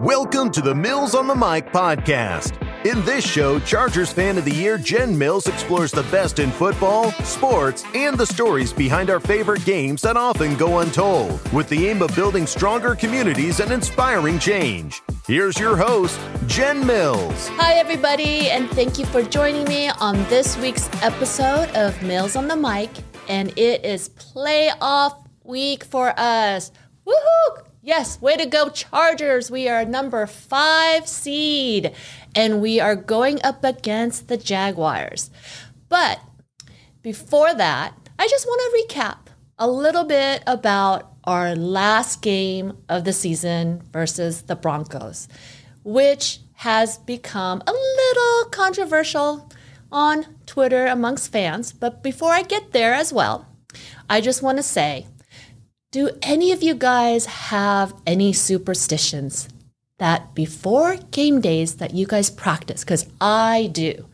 Welcome to the Mills on the Mic podcast. In this show, Chargers Fan of the Year Jen Mills explores the best in football, sports, and the stories behind our favorite games that often go untold, with the aim of building stronger communities and inspiring change. Here's your host, Jen Mills. Hi, everybody, and thank you for joining me on this week's episode of Mills on the Mic. And it is playoff week for us. Woohoo! Yes, way to go, Chargers. We are number five seed, and we are going up against the Jaguars. But before that, I just want to recap a little bit about our last game of the season versus the Broncos, which has become a little controversial on Twitter amongst fans. But before I get there as well, I just want to say do any of you guys have any superstitions that before game days that you guys practice? Because I do.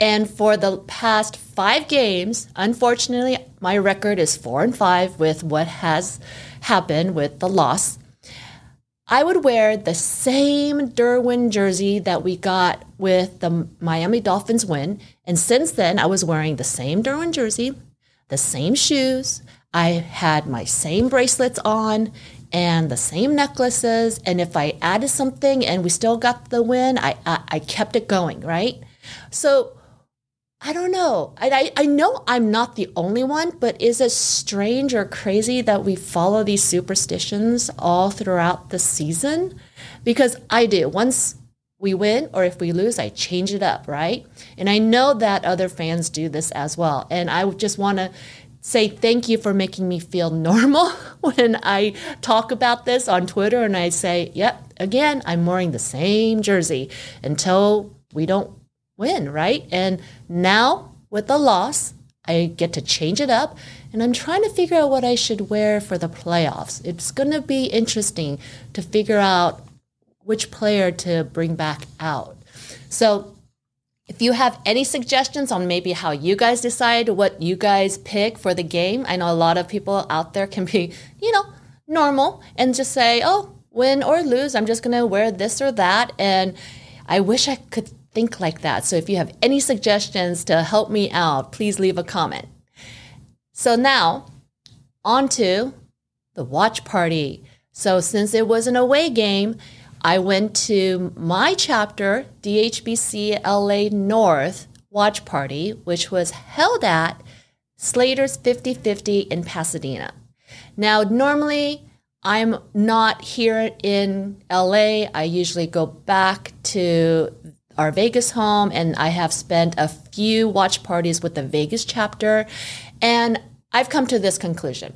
And for the past five games, unfortunately, my record is four and five with what has happened with the loss. I would wear the same Derwin jersey that we got with the Miami Dolphins win. And since then, I was wearing the same Derwin jersey, the same shoes, I had my same bracelets on and the same necklaces. And if I added something and we still got the win, I, I, I kept it going, right? So I don't know. I, I know I'm not the only one, but is it strange or crazy that we follow these superstitions all throughout the season? Because I do. Once we win or if we lose, I change it up, right? And I know that other fans do this as well. And I just want to say thank you for making me feel normal when I talk about this on Twitter and I say, yep, again, I'm wearing the same jersey until we don't win, right? And now with the loss, I get to change it up and I'm trying to figure out what I should wear for the playoffs. It's going to be interesting to figure out which player to bring back out. So if you have any suggestions on maybe how you guys decide what you guys pick for the game, I know a lot of people out there can be, you know, normal and just say, oh, win or lose, I'm just going to wear this or that. And I wish I could think like that. So if you have any suggestions to help me out, please leave a comment. So now, on to the watch party. So since it was an away game, I went to my chapter, DHBC LA North watch party, which was held at Slater's 50 50 in Pasadena. Now, normally I'm not here in LA. I usually go back to our Vegas home, and I have spent a few watch parties with the Vegas chapter. And I've come to this conclusion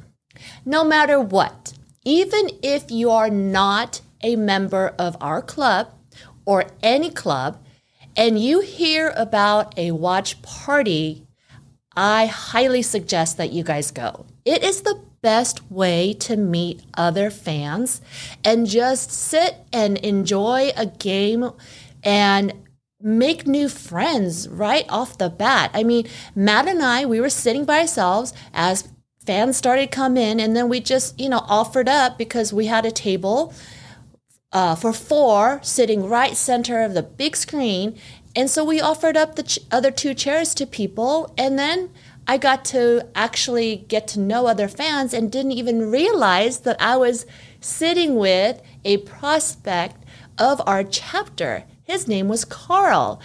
no matter what, even if you are not a member of our club or any club and you hear about a watch party, I highly suggest that you guys go. It is the best way to meet other fans and just sit and enjoy a game and make new friends right off the bat. I mean, Matt and I, we were sitting by ourselves as fans started come in and then we just, you know, offered up because we had a table uh, for four sitting right center of the big screen. And so we offered up the ch- other two chairs to people. And then I got to actually get to know other fans and didn't even realize that I was sitting with a prospect of our chapter. His name was Carl.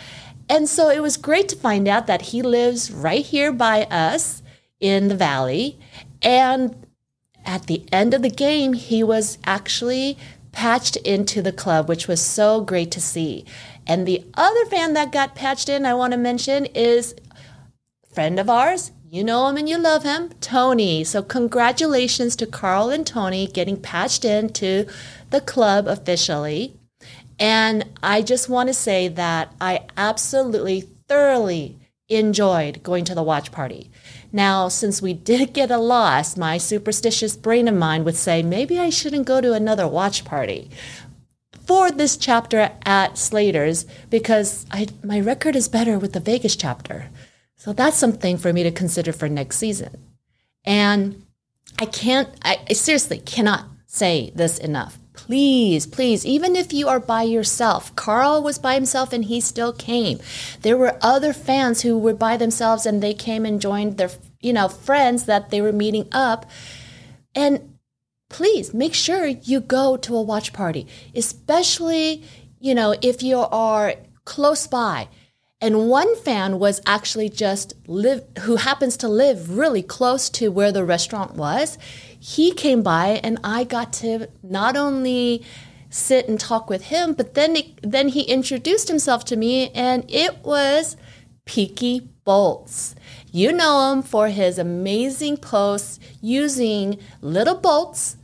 And so it was great to find out that he lives right here by us in the valley. And at the end of the game, he was actually patched into the club, which was so great to see. And the other fan that got patched in, I want to mention, is friend of ours. You know him and you love him, Tony. So, congratulations to Carl and Tony getting patched into the club officially. And I just want to say that I absolutely thoroughly enjoyed going to the watch party. Now, since we did get a loss, my superstitious brain of mine would say maybe I shouldn't go to another watch party for this chapter at Slater's because I, my record is better with the Vegas chapter. So that's something for me to consider for next season. And I can't, I, I seriously cannot say this enough. Please, please, even if you are by yourself, Carl was by himself and he still came. There were other fans who were by themselves and they came and joined their, you know, friends that they were meeting up. And please make sure you go to a watch party, especially, you know, if you are close by. And one fan was actually just live who happens to live really close to where the restaurant was. He came by and I got to not only sit and talk with him, but then it, then he introduced himself to me and it was Peaky Bolts. You know him for his amazing posts using little bolts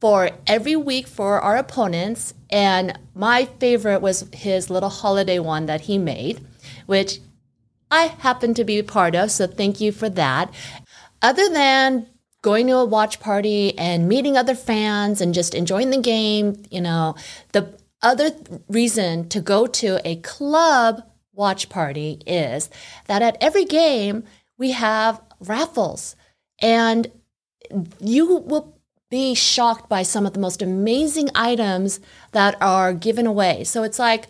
for every week for our opponents. And my favorite was his little holiday one that he made, which I happen to be part of. So thank you for that. Other than going to a watch party and meeting other fans and just enjoying the game, you know, the other reason to go to a club watch party is that at every game we have raffles and you will be shocked by some of the most amazing items that are given away. So it's like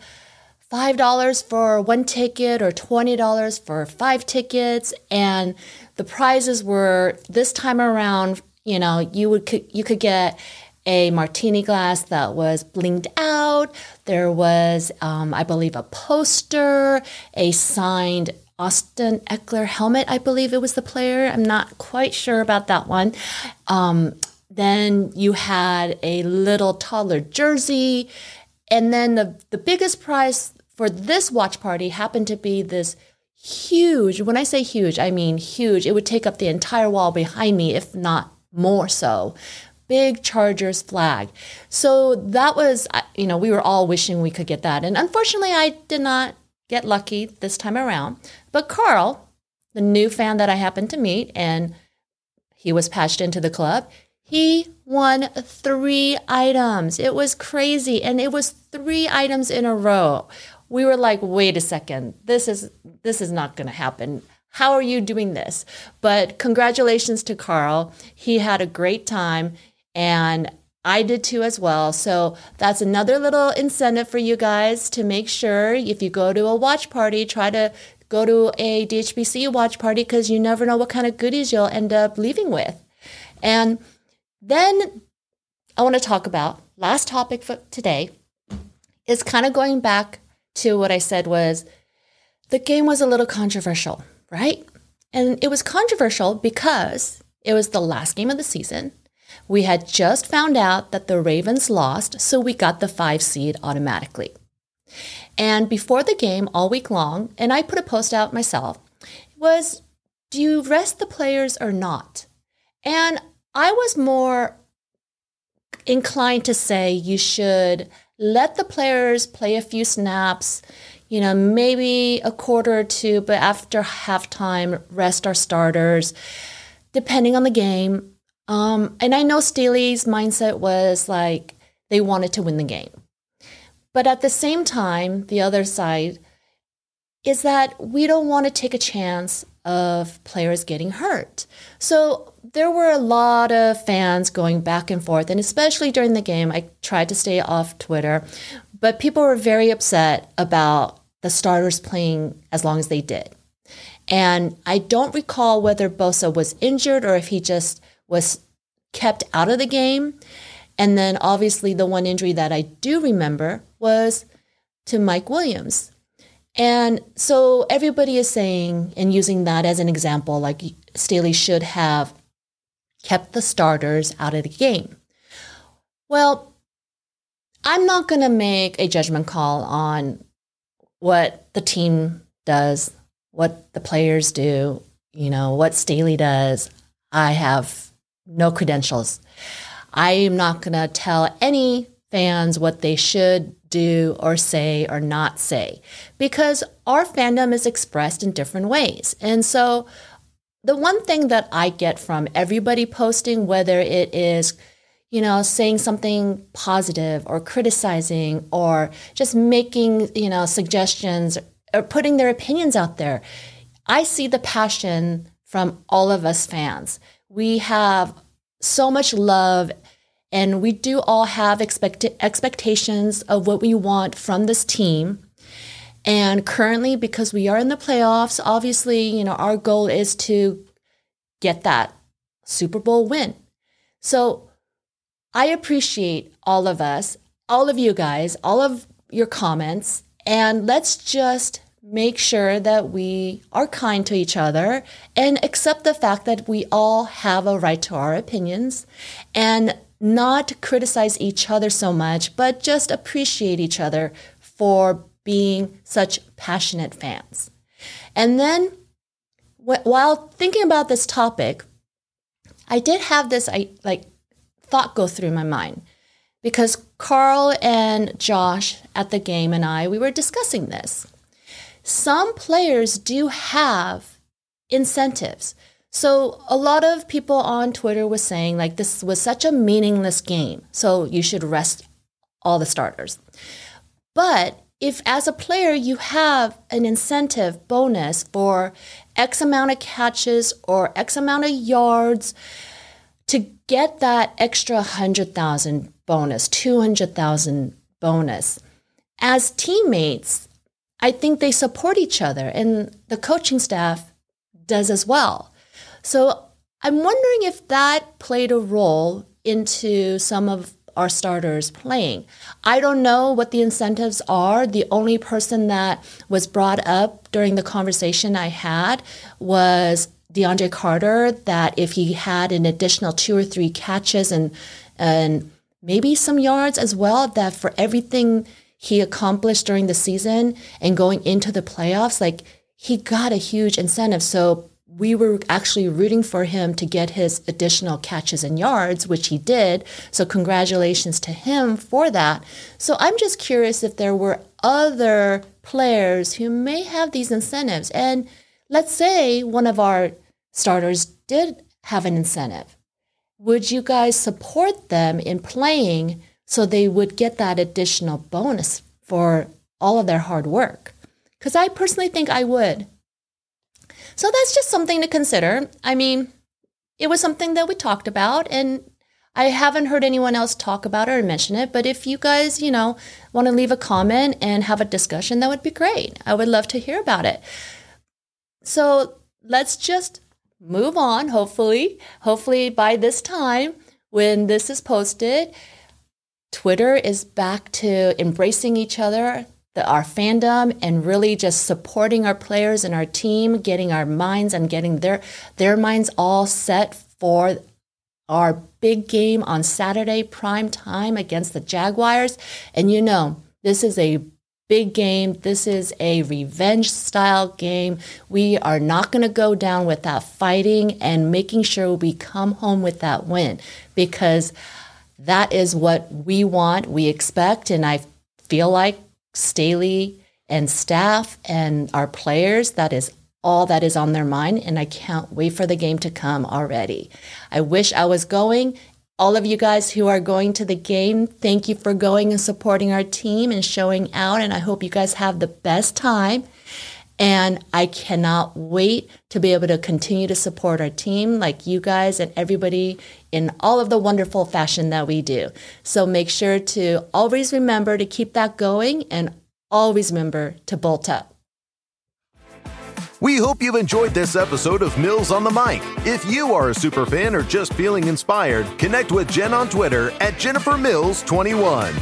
$5 for one ticket or $20 for five tickets. And the prizes were this time around, you know, you would you could get a martini glass that was blinged out. There was, um, I believe, a poster, a signed Austin Ekeler helmet. I believe it was the player. I'm not quite sure about that one. Um, then you had a little toddler jersey. And then the, the biggest prize for this watch party happened to be this huge, when I say huge, I mean huge. It would take up the entire wall behind me, if not more so. Big Chargers flag. So that was, you know, we were all wishing we could get that. And unfortunately, I did not get lucky this time around. But Carl, the new fan that I happened to meet, and he was patched into the club, he won three items. It was crazy. And it was three items in a row. We were like, wait a second, this is this is not gonna happen. How are you doing this? But congratulations to Carl. He had a great time and I did too as well. So that's another little incentive for you guys to make sure if you go to a watch party, try to go to a DHBC watch party because you never know what kind of goodies you'll end up leaving with. And then I want to talk about last topic for today is kind of going back to what I said was the game was a little controversial, right? And it was controversial because it was the last game of the season. We had just found out that the Ravens lost, so we got the five seed automatically. And before the game, all week long, and I put a post out myself, was do you rest the players or not? And I was more inclined to say you should let the players play a few snaps, you know, maybe a quarter or two, but after halftime, rest our starters, depending on the game. Um, and I know Staley's mindset was like they wanted to win the game. But at the same time, the other side is that we don't want to take a chance of players getting hurt. So there were a lot of fans going back and forth, and especially during the game, I tried to stay off Twitter, but people were very upset about the starters playing as long as they did. And I don't recall whether Bosa was injured or if he just was kept out of the game. And then obviously, the one injury that I do remember was to Mike Williams. And so everybody is saying and using that as an example, like Staley should have kept the starters out of the game. Well, I'm not going to make a judgment call on what the team does, what the players do, you know, what Staley does. I have no credentials. I am not going to tell any fans what they should do or say or not say because our fandom is expressed in different ways. And so the one thing that I get from everybody posting, whether it is, you know, saying something positive or criticizing or just making, you know, suggestions or putting their opinions out there, I see the passion from all of us fans. We have so much love And we do all have expect- expectations of what we want from this team. And currently, because we are in the playoffs, obviously, you know, our goal is to get that Super Bowl win. So I appreciate all of us, all of you guys, all of your comments, and let's just make sure that we are kind to each other and accept the fact that we all have a right to our opinions and not criticize each other so much, but just appreciate each other for being such passionate fans. And then while thinking about this topic, I did have this I, like thought go through my mind because Carl and Josh at the game and I we were discussing this. Some players do have incentives. So a lot of people on Twitter was saying like this was such a meaningless game, so you should rest all the starters. But if as a player you have an incentive bonus for X amount of catches or X amount of yards to get that extra 100,000 bonus, 200,000 bonus, as teammates, I think they support each other and the coaching staff does as well. So I'm wondering if that played a role into some of our starters playing. I don't know what the incentives are. The only person that was brought up during the conversation I had was DeAndre Carter that if he had an additional two or three catches and and maybe some yards as well, that for everything he accomplished during the season and going into the playoffs, like he got a huge incentive. So we were actually rooting for him to get his additional catches and yards, which he did. So, congratulations to him for that. So, I'm just curious if there were other players who may have these incentives. And let's say one of our starters did have an incentive. Would you guys support them in playing so they would get that additional bonus for all of their hard work? Because I personally think I would. So that's just something to consider. I mean, it was something that we talked about and I haven't heard anyone else talk about it or mention it, but if you guys, you know, want to leave a comment and have a discussion, that would be great. I would love to hear about it. So let's just move on, hopefully. Hopefully, by this time, when this is posted, Twitter is back to embracing each other the, our fandom and really just supporting our players and our team, getting our minds and getting their their minds all set for our big game on Saturday prime time against the Jaguars. And you know, this is a big game. This is a revenge style game. We are not going to go down without fighting and making sure we come home with that win because that is what we want, we expect, and I feel like Staley and staff and our players, that is all that is on their mind. And I can't wait for the game to come already. I wish I was going. All of you guys who are going to the game, thank you for going and supporting our team and showing out. And I hope you guys have the best time. And I cannot wait to be able to continue to support our team like you guys and everybody in all of the wonderful fashion that we do. So make sure to always remember to keep that going and always remember to bolt up. We hope you've enjoyed this episode of Mills on the Mic. If you are a super fan or just feeling inspired, connect with Jen on Twitter at Jennifer Mills 21.